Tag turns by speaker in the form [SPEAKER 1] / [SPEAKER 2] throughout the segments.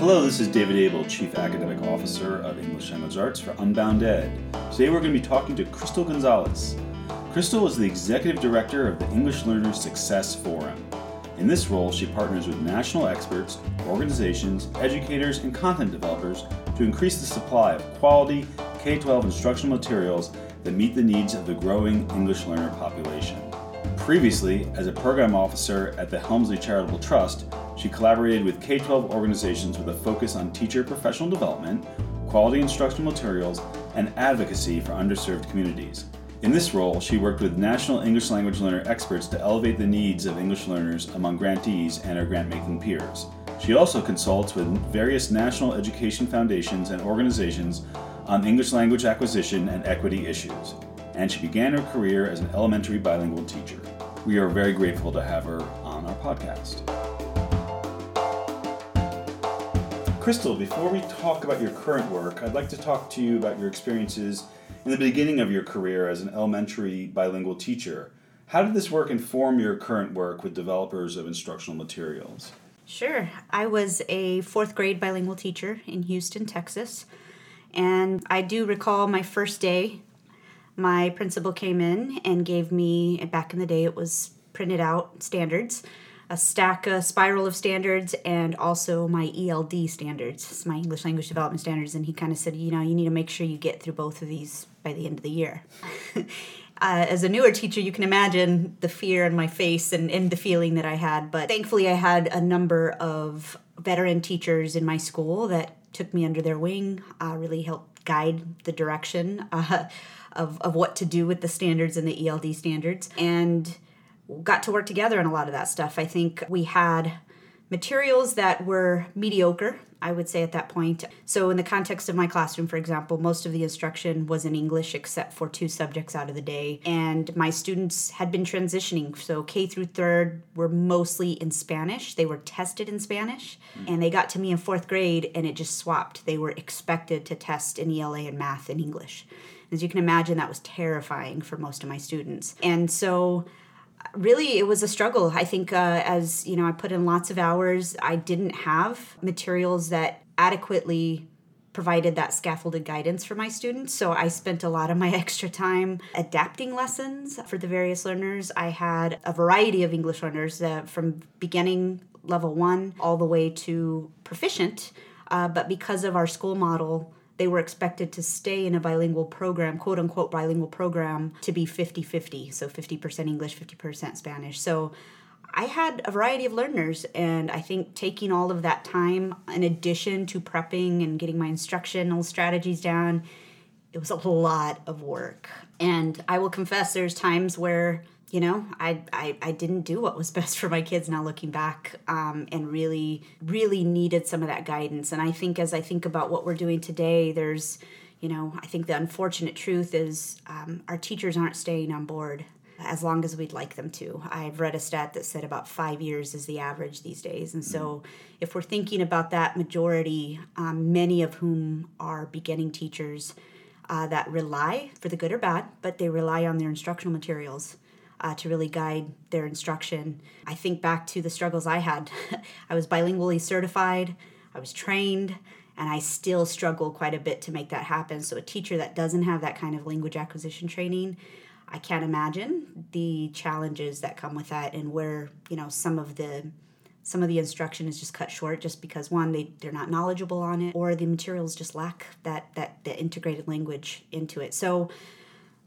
[SPEAKER 1] Hello, this is David Abel, Chief Academic Officer of English Language Arts for UnboundEd. Today we're going to be talking to Crystal Gonzalez. Crystal is the Executive Director of the English Learner Success Forum. In this role, she partners with national experts, organizations, educators, and content developers to increase the supply of quality K 12 instructional materials that meet the needs of the growing English learner population. Previously, as a program officer at the Helmsley Charitable Trust, she collaborated with K 12 organizations with a focus on teacher professional development, quality instructional materials, and advocacy for underserved communities. In this role, she worked with national English language learner experts to elevate the needs of English learners among grantees and her grant making peers. She also consults with various national education foundations and organizations on English language acquisition and equity issues, and she began her career as an elementary bilingual teacher. We are very grateful to have her on our podcast. Crystal, before we talk about your current work, I'd like to talk to you about your experiences in the beginning of your career as an elementary bilingual teacher. How did this work inform your current work with developers of instructional materials?
[SPEAKER 2] Sure. I was a fourth grade bilingual teacher in Houston, Texas. And I do recall my first day, my principal came in and gave me, back in the day, it was printed out standards, a stack, a spiral of standards, and also my ELD standards, my English Language Development Standards. And he kind of said, you know, you need to make sure you get through both of these by the end of the year. uh, as a newer teacher, you can imagine the fear in my face and, and the feeling that I had. But thankfully, I had a number of veteran teachers in my school that took me under their wing, uh, really helped guide the direction uh, of, of what to do with the standards and the ELD standards, and got to work together on a lot of that stuff. I think we had materials that were mediocre I would say at that point. So, in the context of my classroom, for example, most of the instruction was in English except for two subjects out of the day. And my students had been transitioning. So, K through third were mostly in Spanish. They were tested in Spanish. And they got to me in fourth grade and it just swapped. They were expected to test in ELA and math in English. As you can imagine, that was terrifying for most of my students. And so, really it was a struggle. I think uh, as you know i put in lots of hours i didn't have materials that adequately provided that scaffolded guidance for my students. So i spent a lot of my extra time adapting lessons for the various learners. I had a variety of english learners uh, from beginning level one all the way to proficient uh, but because of our school model they were expected to stay in a bilingual program, quote unquote bilingual program, to be 50 50. So 50% English, 50% Spanish. So I had a variety of learners, and I think taking all of that time, in addition to prepping and getting my instructional strategies down, it was a lot of work. And I will confess, there's times where you know I, I i didn't do what was best for my kids now looking back um, and really really needed some of that guidance. And i think as i think about what we're doing today there's you know i think the unfortunate truth is um, our teachers aren't staying on board as long as we'd like them to. I've read a stat that said about five years is the average these days. And so mm-hmm. if we're thinking about that majority um, many of whom are beginning teachers uh, that rely for the good or bad but they rely on their instructional materials uh, to really guide their instruction. I think back to the struggles I had. I was bilingually certified, I was trained, and I still struggle quite a bit to make that happen. So, a teacher that doesn't have that kind of language acquisition training, I can't imagine the challenges that come with that and where, you know, some of the some of the instruction is just cut short just because one they, they're not knowledgeable on it or the materials just lack that that the integrated language into it so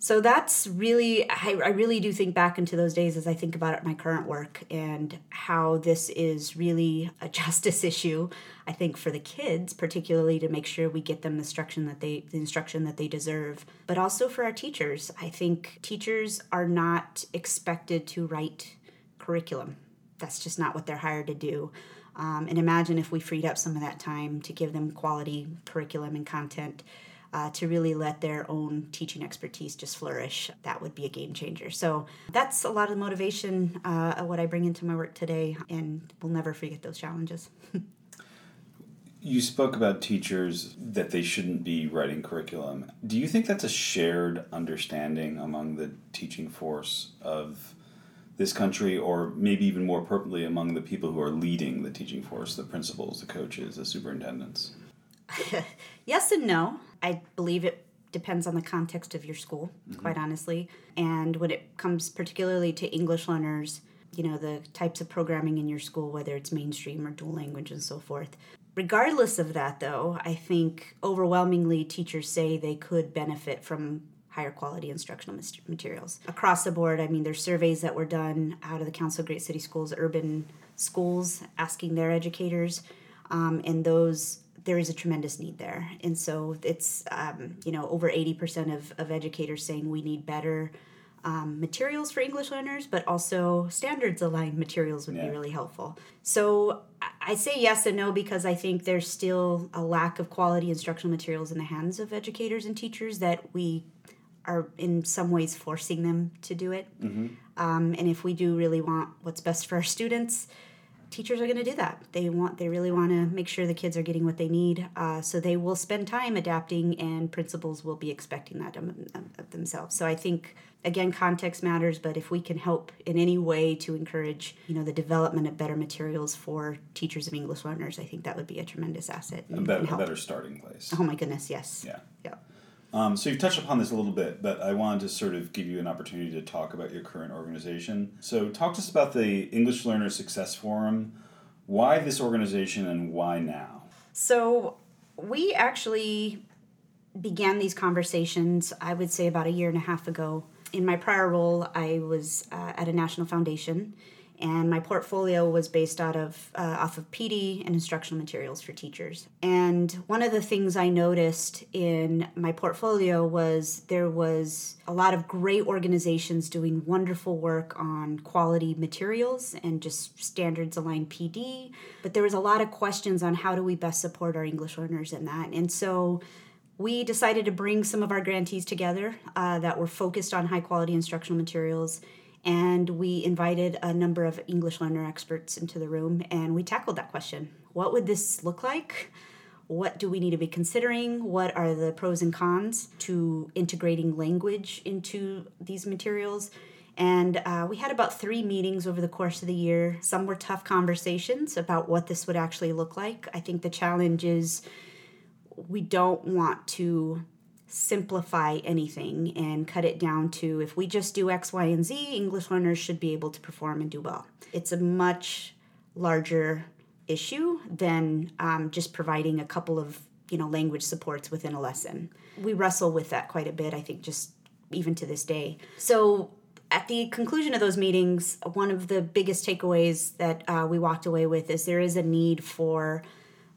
[SPEAKER 2] so that's really I, I really do think back into those days as i think about my current work and how this is really a justice issue i think for the kids particularly to make sure we get them the instruction that they the instruction that they deserve but also for our teachers. I think teachers are not expected to write curriculum. That's just not what they're hired to do. Um, and imagine if we freed up some of that time to give them quality curriculum and content uh, to really let their own teaching expertise just flourish, that would be a game changer. So that's a lot of the motivation uh, of what I bring into my work today, and we'll never forget those challenges.
[SPEAKER 1] you spoke about teachers that they shouldn't be writing curriculum. Do you think that's a shared understanding among the teaching force of this country, or maybe even more pertinently among the people who are leading the teaching force, the principals, the coaches, the superintendents?
[SPEAKER 2] yes and no. I believe it depends on the context of your school, mm-hmm. quite honestly. And when it comes particularly to English learners, you know, the types of programming in your school, whether it's mainstream or dual language and so forth. Regardless of that, though, I think overwhelmingly teachers say they could benefit from higher quality instructional materials across the board. I mean, there's surveys that were done out of the Council of Great City Schools, urban schools, asking their educators, um, and those there is a tremendous need there. And so it's um, you know over 80% of, of educators saying we need better um, materials for English learners, but also standards aligned materials would yeah. be really helpful. So I say yes and no because I think there's still a lack of quality instructional materials in the hands of educators and teachers that we are in some ways forcing them to do it. Mm-hmm. Um, and if we do really want what's best for our students, teachers are going to do that. They want, they really want to make sure the kids are getting what they need. Uh, so they will spend time adapting, and principals will be expecting that of, of themselves. So I think again, context matters. But if we can help in any way to encourage, you know, the development of better materials for teachers of English learners, I think that would be a tremendous asset.
[SPEAKER 1] And, a better, a better starting place.
[SPEAKER 2] Oh my goodness, yes.
[SPEAKER 1] Yeah.
[SPEAKER 2] Yeah.
[SPEAKER 1] Um, so you've touched upon this a little bit, but I wanted to sort of give you an opportunity to talk about your current organization. So talk to us about the English Learner Success Forum. Why this organization and why now?
[SPEAKER 2] So we actually began these conversations, I would say about a year and a half ago. In my prior role, I was uh, at a national foundation and my portfolio was based out of uh, off of PD and instructional materials for teachers. And one of the things I noticed in my portfolio was there was a lot of great organizations doing wonderful work on quality materials and just standards aligned PD, but there was a lot of questions on how do we best support our English learners in that. And so we decided to bring some of our grantees together uh, that were focused on high quality instructional materials and we invited a number of English learner experts into the room and we tackled that question. What would this look like? What do we need to be considering? What are the pros and cons to integrating language into these materials? And uh, we had about three meetings over the course of the year. Some were tough conversations about what this would actually look like. I think the challenge is we don't want to simplify anything and cut it down to if we just do X, Y, and Z, English learners should be able to perform and do well. It's a much larger issue than um, just providing a couple of you know language supports within a lesson. We wrestle with that quite a bit. I think just even to this day. So at the conclusion of those meetings, one of the biggest takeaways that uh, we walked away with is there is a need for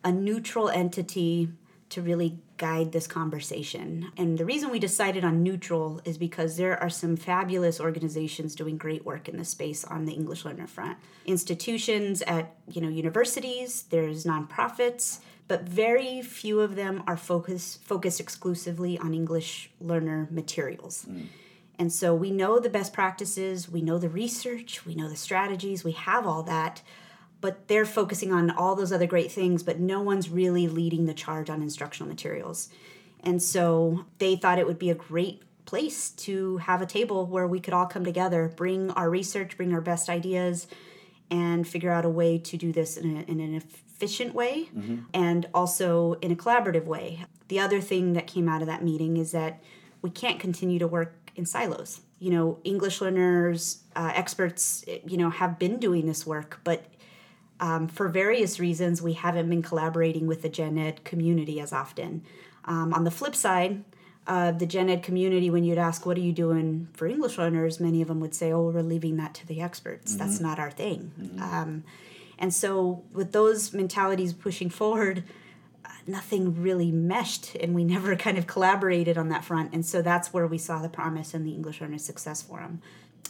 [SPEAKER 2] a neutral entity to really guide this conversation. And the reason we decided on neutral is because there are some fabulous organizations doing great work in this space on the English learner front. Institutions at, you know, universities, there's nonprofits, but very few of them are focused focused exclusively on English learner materials. Mm. And so we know the best practices, we know the research, we know the strategies, we have all that but they're focusing on all those other great things, but no one's really leading the charge on instructional materials. And so they thought it would be a great place to have a table where we could all come together, bring our research, bring our best ideas, and figure out a way to do this in, a, in an efficient way mm-hmm. and also in a collaborative way. The other thing that came out of that meeting is that we can't continue to work in silos. You know, English learners, uh, experts, you know, have been doing this work, but um, for various reasons, we haven't been collaborating with the gen ed community as often. Um, on the flip side, uh, the gen ed community, when you'd ask, What are you doing for English learners? many of them would say, Oh, we're leaving that to the experts. Mm-hmm. That's not our thing. Mm-hmm. Um, and so, with those mentalities pushing forward, uh, nothing really meshed and we never kind of collaborated on that front. And so, that's where we saw the promise in the English Learner Success Forum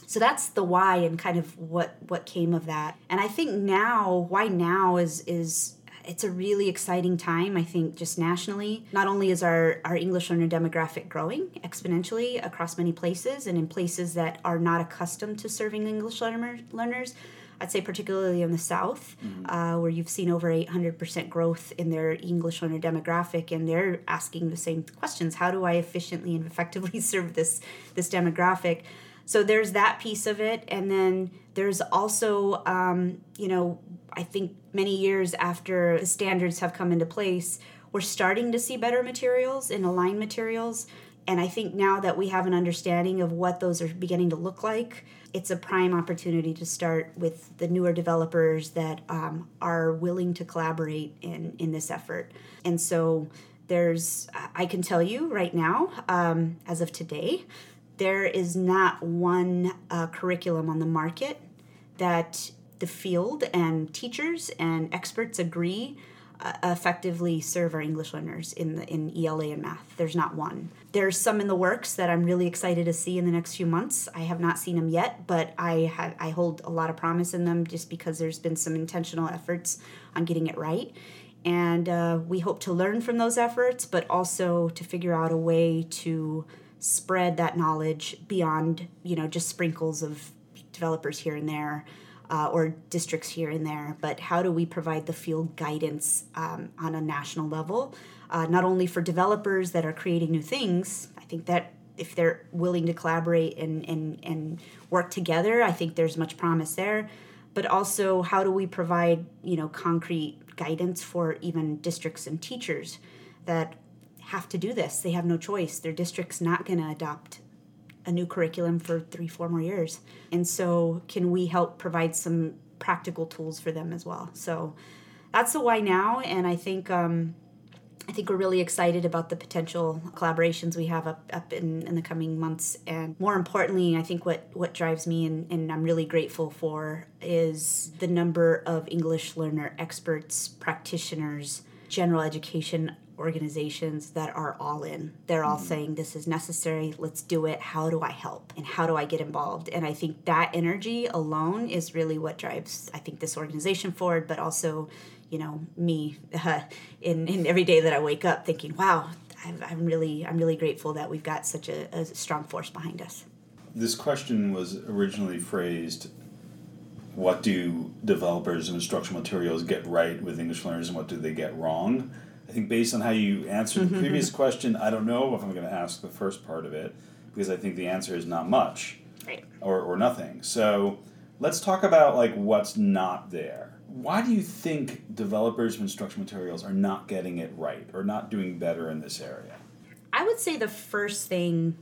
[SPEAKER 2] so that's the why and kind of what what came of that and i think now why now is is it's a really exciting time i think just nationally not only is our our english learner demographic growing exponentially across many places and in places that are not accustomed to serving english learner, learners I'd say particularly in the South, mm-hmm. uh, where you've seen over 800% growth in their English learner demographic, and they're asking the same questions: How do I efficiently and effectively serve this this demographic? So there's that piece of it. And then there's also, um, you know, I think many years after the standards have come into place, we're starting to see better materials and aligned materials. And I think now that we have an understanding of what those are beginning to look like, it's a prime opportunity to start with the newer developers that um, are willing to collaborate in, in this effort. And so there's, I can tell you right now, um, as of today, there is not one uh, curriculum on the market that the field and teachers and experts agree uh, effectively serve our English learners in the in ELA and math. There's not one. There's some in the works that I'm really excited to see in the next few months. I have not seen them yet, but I have I hold a lot of promise in them just because there's been some intentional efforts on getting it right. And uh, we hope to learn from those efforts, but also to figure out a way to spread that knowledge beyond, you know, just sprinkles of developers here and there uh, or districts here and there. But how do we provide the field guidance um, on a national level, uh, not only for developers that are creating new things? I think that if they're willing to collaborate and, and, and work together, I think there's much promise there. But also, how do we provide you know concrete guidance for even districts and teachers that have to do this. They have no choice. Their district's not going to adopt a new curriculum for three, four more years. And so, can we help provide some practical tools for them as well? So, that's the why now. And I think um, I think we're really excited about the potential collaborations we have up, up in, in the coming months. And more importantly, I think what, what drives me and, and I'm really grateful for is the number of English learner experts, practitioners, general education organizations that are all in. They're all mm-hmm. saying this is necessary, let's do it. How do I help? And how do I get involved? And I think that energy alone is really what drives I think this organization forward, but also, you know, me uh, in in every day that I wake up thinking, wow, I'm, I'm really I'm really grateful that we've got such a, a strong force behind us.
[SPEAKER 1] This question was originally phrased what do developers of instructional materials get right with English learners and what do they get wrong? I think based on how you answered the mm-hmm. previous question, I don't know if I'm going to ask the first part of it because I think the answer is not much
[SPEAKER 2] right.
[SPEAKER 1] or, or nothing. So let's talk about like what's not there. Why do you think developers of instructional materials are not getting it right or not doing better in this area?
[SPEAKER 2] I would say the first thing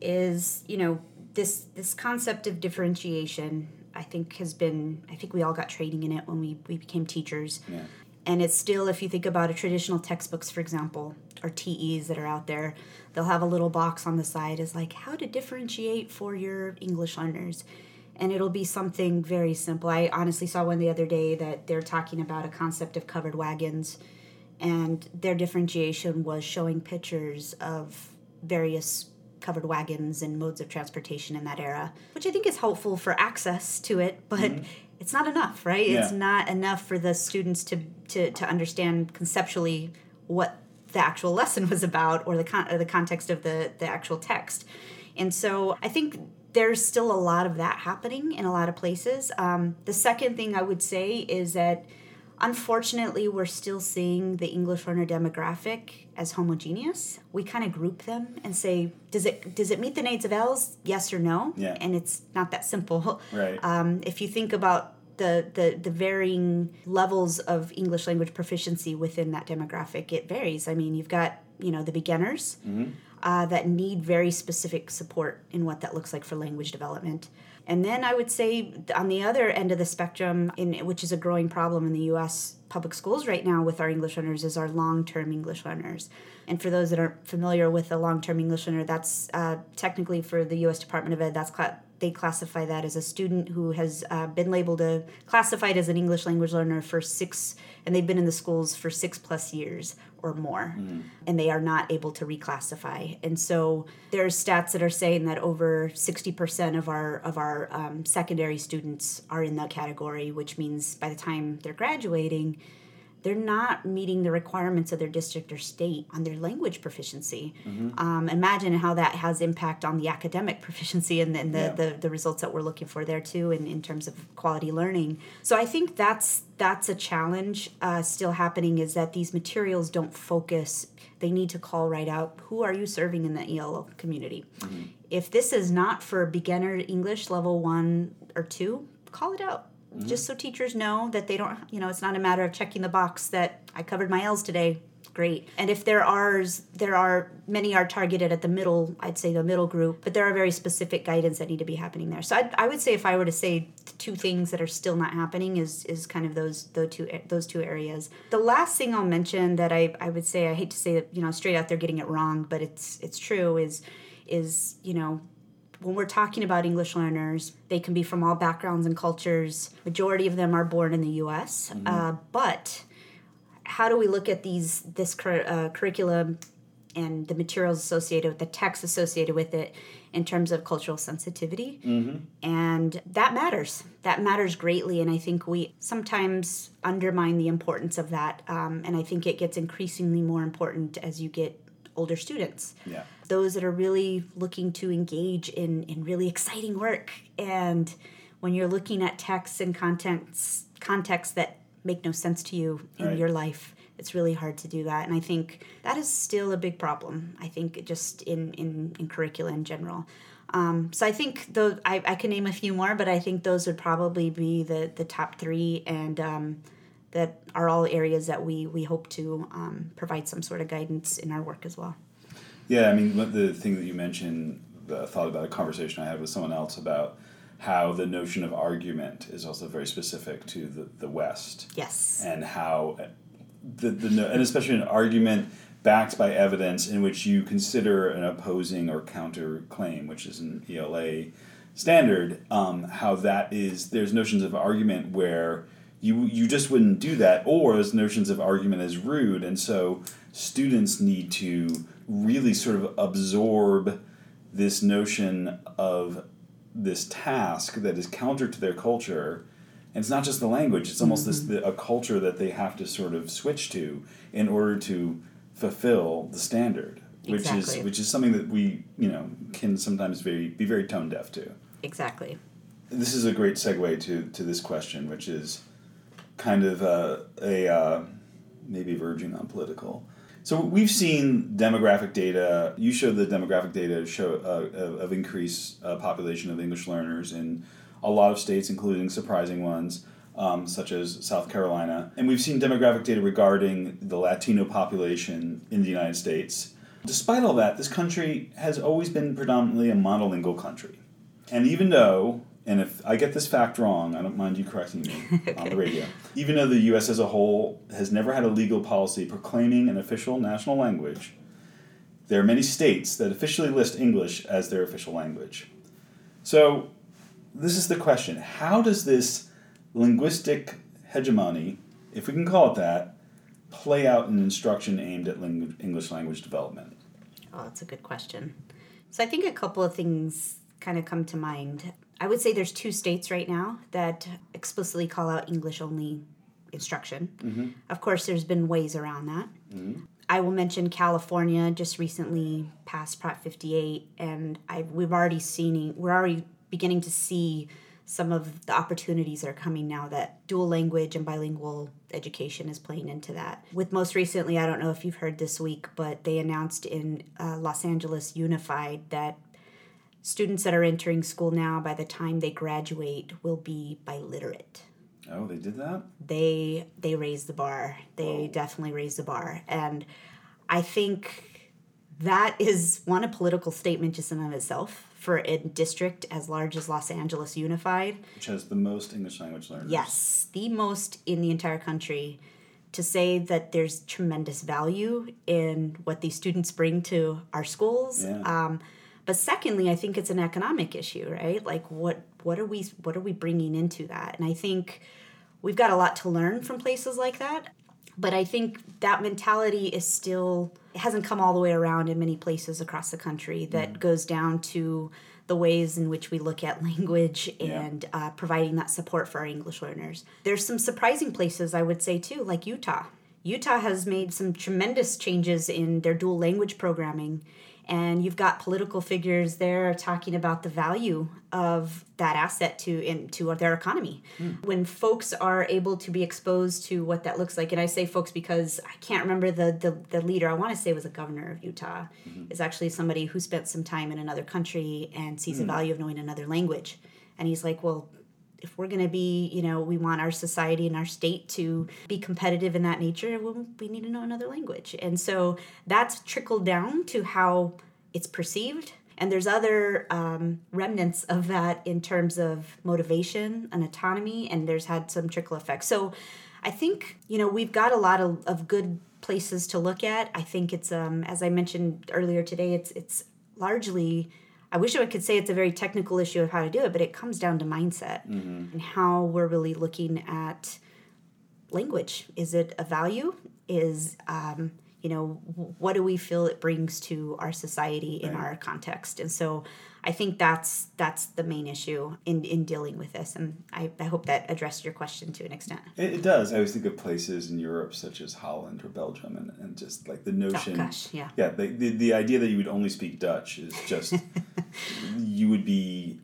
[SPEAKER 2] is, you know, this this concept of differentiation I think has been I think we all got training in it when we, we became teachers.
[SPEAKER 1] Yeah
[SPEAKER 2] and it's still if you think about a traditional textbooks for example or tes that are out there they'll have a little box on the side is like how to differentiate for your english learners. And it'll be something very simple. I honestly saw one the other day that they're talking about a concept of covered wagons and their differentiation was showing pictures of various covered wagons and modes of transportation in that era which i think is helpful for access to it but mm-hmm it's not enough, right? Yeah. It's not enough for the students to, to, to understand conceptually what the actual lesson was about or the con- or the context of the, the actual text. And so I think there's still a lot of that happening in a lot of places. Um, the second thing I would say is that unfortunately we're still seeing the English learner demographic as homogeneous. We kind of group them and say, does it does it meet the needs of ELLs? Yes or no?
[SPEAKER 1] Yeah.
[SPEAKER 2] And it's not that simple.
[SPEAKER 1] Right.
[SPEAKER 2] Um, if you think about the, the the varying levels of English language proficiency within that demographic, it varies. I mean, you've got you know the beginners mm-hmm. uh, that need very specific support in what that looks like for language development. And then I would say on the other end of the spectrum, in which is a growing problem in the U.S. public schools right now with our English learners, is our long-term English learners. And for those that aren't familiar with a long-term English learner, that's uh, technically for the U.S. Department of Ed. That's they classify that as a student who has uh, been labeled a classified as an English language learner for six, and they've been in the schools for six plus years or more, mm-hmm. and they are not able to reclassify. And so there's stats that are saying that over sixty percent of our of our um, secondary students are in that category, which means by the time they're graduating they're not meeting the requirements of their district or state on their language proficiency. Um, imagine how that has impact on the academic proficiency and, and the,
[SPEAKER 1] Yeah.
[SPEAKER 2] the, the results that we're looking for there too in, in terms of quality learning. So I think that's that's a challenge uh, still happening is that these materials don't focus. They need to call right out who are you serving in the ELL community. If this is not for beginner English level one or two, call it out. Mm-hmm. Just so teachers know that they don't, you know, it's not a matter of checking the box that I covered my L's today. Great. And if there are, there are many are targeted at the middle, I'd say the middle group, but there are very specific guidance that need to be happening there. So I'd, I would say if I were to say two things that are still not happening is is kind of those those two those two areas. The last thing I'll mention that I, I would say I hate to say that you know straight out they're getting it wrong, but it's it's true is is you know when we're talking about English learners, they can be from all backgrounds and cultures. Majority of them are born in the U.S., uh, but how do we look at these this cur- uh, curriculum and the materials associated with the text associated with it in terms of cultural sensitivity and that matters that matters greatly and i think we sometimes undermine the importance of that um, and i think it gets increasingly more important as you get older students
[SPEAKER 1] Yeah.
[SPEAKER 2] Those that are really looking to engage in in really exciting work. And when you're looking at texts and contents contexts that make no sense to you in
[SPEAKER 1] Right.
[SPEAKER 2] your life it's really hard to do that. And i think that is still a big problem i think just in in, in curricula in general. Um, so i think though I, I can name a few more but i think those would probably be the the top three and um, that are all areas that we we hope to um, provide some sort of guidance in our work as well
[SPEAKER 1] Yeah, I mean, the thing that you mentioned, the thought about a conversation I had with someone else about how the notion of argument is also very specific to the, the West.
[SPEAKER 2] yes
[SPEAKER 1] and how the, the and especially an argument backed by evidence in which you consider an opposing or counter claim, which is an ELA standard, um, how that is there's notions of argument where you you just wouldn't do that, or as notions of argument as rude, and so students need to really sort of absorb this notion of this task that is counter to their culture. And it's not just the language it's almost this the, a culture that they have to sort of switch to in order to fulfill the standard which
[SPEAKER 2] Exactly.
[SPEAKER 1] is which is something that we you know can sometimes very be very tone deaf to.
[SPEAKER 2] Exactly.
[SPEAKER 1] This is a great segue to to this question which is kind of uh, a uh, maybe verging on political so we've seen demographic data. You showed the demographic data show uh, of increased uh, population of English learners in a lot of states, including surprising ones um, such as South Carolina. And we've seen demographic data regarding the Latino population in the United States. Despite all that, this country has always been predominantly a monolingual country. And even though, and if I get this fact wrong, I don't mind you correcting me on the radio. Even though the U.S. as a whole has never had a legal policy proclaiming an official national language, there are many states that officially list English as their official language. So, this is the question How does this linguistic hegemony, if we can call it that, play out in instruction aimed at ling- English language development?
[SPEAKER 2] Oh, that's a good question. So I think a couple of things kind of come to mind. I would say there's two states right now that explicitly call out English only instruction. Of course, there's been ways around that. I will mention California just recently passed Prop 58, and I we've already seen we're already beginning to see some of the opportunities that are coming now that dual language and bilingual education is playing into that. With most recently, I don't know if you've heard this week, but they announced in uh, Los Angeles Unified that students that are entering school now, by the time they graduate, will be biliterate
[SPEAKER 1] Oh, they did that?
[SPEAKER 2] they they raised the bar. They definitely raised the bar, and I think that is one a political statement just in and of itself for a district as large as Los Angeles Unified.
[SPEAKER 1] Which has the most English language learners.
[SPEAKER 2] Yes, the most in the entire country. To say that there's tremendous value in what these students bring to our schools.
[SPEAKER 1] Yeah.
[SPEAKER 2] Um, but secondly, I think it's an economic issue, right? Like what what are we what are we bringing into that? And I think we've got a lot to learn from places like that. But I think that mentality is still it hasn't come all the way around in many places across the country. That goes down to the ways in which we look at language
[SPEAKER 1] Yeah.
[SPEAKER 2] and uh, providing that support for our English learners. There's some surprising places I would say too, like Utah. Utah has made some tremendous changes in their dual language programming. And you've got political figures there talking about the value of that asset to into their economy. Mm. When folks are able to be exposed to what that looks like, and I say folks because I can't remember the the, the leader. I want to say was a governor of Utah. Mm-hmm. Is actually somebody who spent some time in another country and sees mm. the value of knowing another language. And he's like, well, if we're going to be, you know, we want our society and our state to be competitive in that nature, well, we need to know another language. And so that's trickled down to how it's perceived. And there's other um, remnants of that in terms of motivation and autonomy, and there's had some trickle effects. So I think, you know, we've got a lot of, of good places to look at. I think it's, um, as I mentioned earlier today, it's, it's largely I wish I could say it's a very technical issue of how to do it, but it comes down to mindset mm-hmm. and how we're really looking at language. Is it a value? Is um, you know what do we feel it brings to our society in right. our context? And so I think that's that's the main issue in, in dealing with this, and I, I hope that addressed your question to an extent.
[SPEAKER 1] It, it does. I always think of places in Europe such as Holland or Belgium, and, and just like the notion.
[SPEAKER 2] Oh, gosh, yeah.
[SPEAKER 1] Yeah, the, the, the idea that you would only speak Dutch is just you would be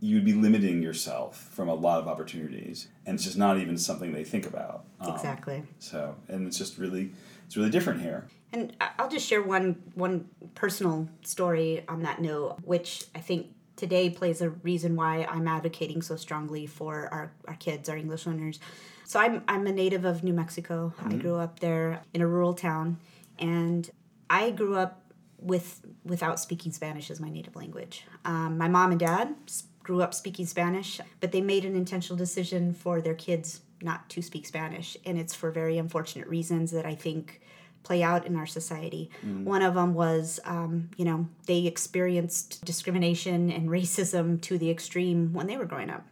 [SPEAKER 1] you would be limiting yourself from a lot of opportunities, and it's just not even something they think about.
[SPEAKER 2] Um, exactly.
[SPEAKER 1] So, and it's just really it's really different here.
[SPEAKER 2] And I'll just share one one personal story on that note, which I think today plays a reason why I'm advocating so strongly for our, our kids, our English learners. So I'm I'm a native of New Mexico. Mm-hmm. I grew up there in a rural town, and I grew up with without speaking Spanish as my native language. Um, my mom and dad grew up speaking Spanish, but they made an intentional decision for their kids not to speak Spanish, and it's for very unfortunate reasons that I think play out in our society. Mm. One of them was, um, you know, they experienced discrimination and racism to the extreme when they were growing up.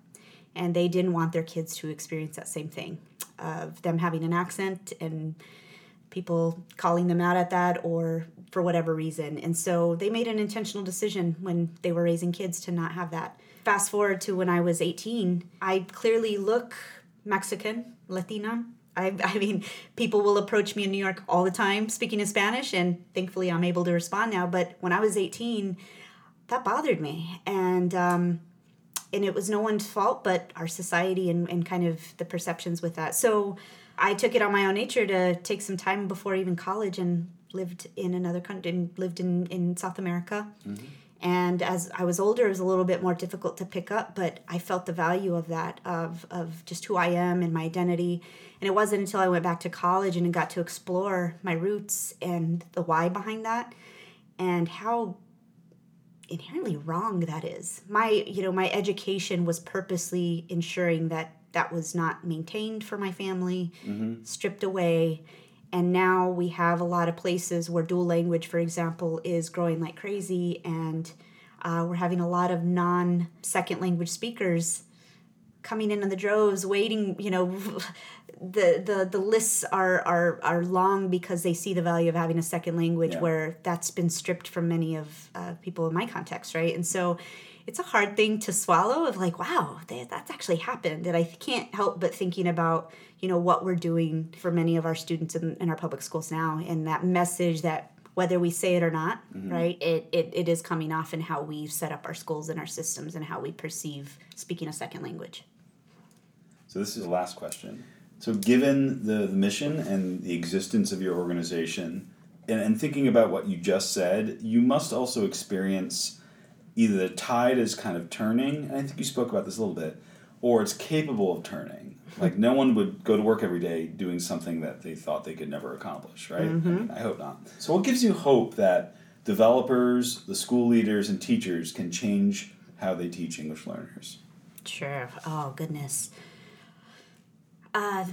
[SPEAKER 2] And they didn't want their kids to experience that same thing of them having an accent and people calling them out at that or for whatever reason. And so they made an intentional decision when they were raising kids to not have that. Fast forward to when I was 18, I clearly look Mexican, Latina, I, I mean, people will approach me in New York all the time speaking in Spanish, and thankfully I'm able to respond now. But when I was 18, that bothered me. And, um, and it was no one's fault but our society and, and kind of the perceptions with that. So I took it on my own nature to take some time before even college and lived in another country and lived in, in South America. Mm-hmm. And as I was older, it was a little bit more difficult to pick up, but I felt the value of that, of, of just who I am and my identity and it wasn't until I went back to college and got to explore my roots and the why behind that and how inherently wrong that is. My, you know, my education was purposely ensuring that that was not maintained for my family, mm-hmm. stripped away. And now we have a lot of places where dual language, for example, is growing like crazy. And uh, we're having a lot of non second language speakers coming in in the droves waiting you know the the the lists are are are long because they see the value of having a second language yeah. where that's been stripped from many of uh, people in my context right and so it's a hard thing to swallow of like wow that's actually happened and i can't help but thinking about you know what we're doing for many of our students in, in our public schools now. And that message that whether we say it or not mm-hmm. right it, it it is coming off in how we set up our schools and our systems and how we perceive speaking a second language.
[SPEAKER 1] So this is the last question. So, given the, the mission and the existence of your organization, and, and thinking about what you just said, you must also experience either the tide is kind of turning, and I think you spoke about this a little bit, or it's capable of turning. Like, no one would go to work every day doing something that they thought they could never accomplish, right? Mm-hmm. I, mean, I hope not. So, what gives you hope that developers, the school leaders, and teachers can change how they teach English learners?
[SPEAKER 2] Sure. Oh, goodness. Uh,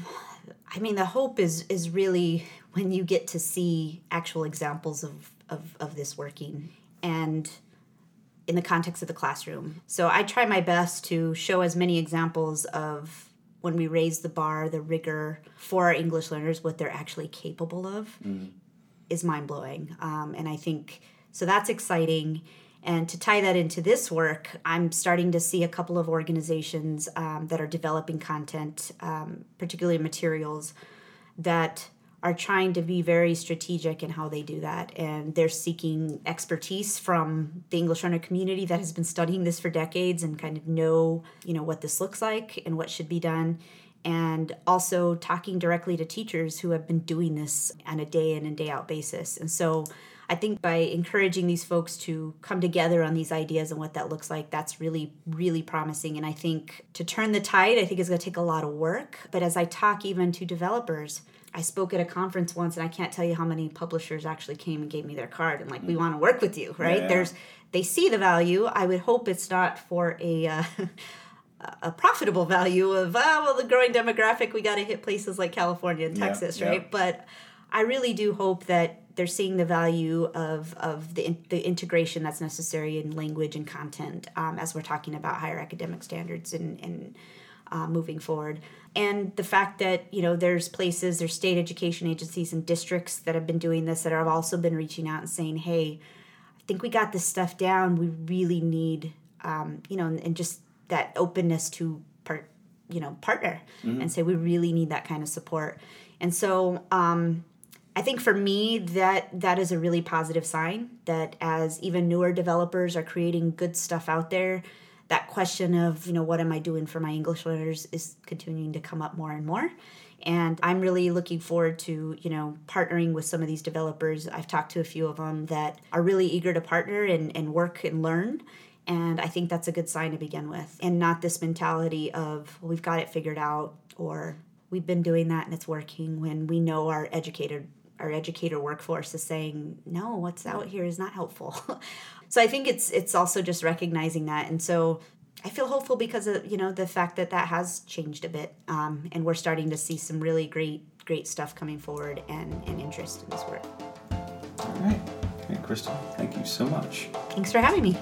[SPEAKER 2] I mean, the hope is is really when you get to see actual examples of, of, of this working and in the context of the classroom. So I try my best to show as many examples of when we raise the bar, the rigor for our English learners, what they're actually capable of, mm. is mind blowing. Um, and I think so that's exciting. And to tie that into this work, I'm starting to see a couple of organizations um, that are developing content, um, particularly materials, that are trying to be very strategic in how they do that. And they're seeking expertise from the English learner community that has been studying this for decades and kind of know, you know, what this looks like and what should be done. And also talking directly to teachers who have been doing this on a day in and day out basis. And so I think by encouraging these folks to come together on these ideas and what that looks like, that's really, really promising. And I think to turn the tide, I think is going to take a lot of work. But as I talk even to developers, I spoke at a conference once, and I can't tell you how many publishers actually came and gave me their card and like, we mm. want to work with you, right? Yeah. There's they see the value. I would hope it's not for a uh, a profitable value of ah well the growing demographic we got to hit places like California and Texas, yeah, right? Yeah. But I really do hope that they're seeing the value of of the the integration that's necessary in language and content um, as we're talking about higher academic standards and and uh, moving forward. And the fact that you know there's places there's state education agencies and districts that have been doing this that have also been reaching out and saying hey i think we got this stuff down. We really need um, you know and, just that openness to part you know partner mm-hmm. and say we really need that kind of support. And so um, i think for me that that is a really positive sign that as even newer developers are creating good stuff out there that question of you know what am i doing for my english learners is continuing to come up more and more. And i'm really looking forward to you know partnering with some of these developers. I've talked to a few of them that are really eager to partner and, and work and learn. And i think that's a good sign to begin with. And not this mentality of well, we've got it figured out or we've been doing that and it's working when we know our educator our educator workforce is saying no what's out here is not helpful so i think it's it's also just recognizing that. And so i feel hopeful because of you know the fact that that has changed a bit um, and we're starting to see some really great great stuff coming forward and, and interest in this work.
[SPEAKER 1] All right. Hey crystal thank you so much.
[SPEAKER 2] Thanks for having me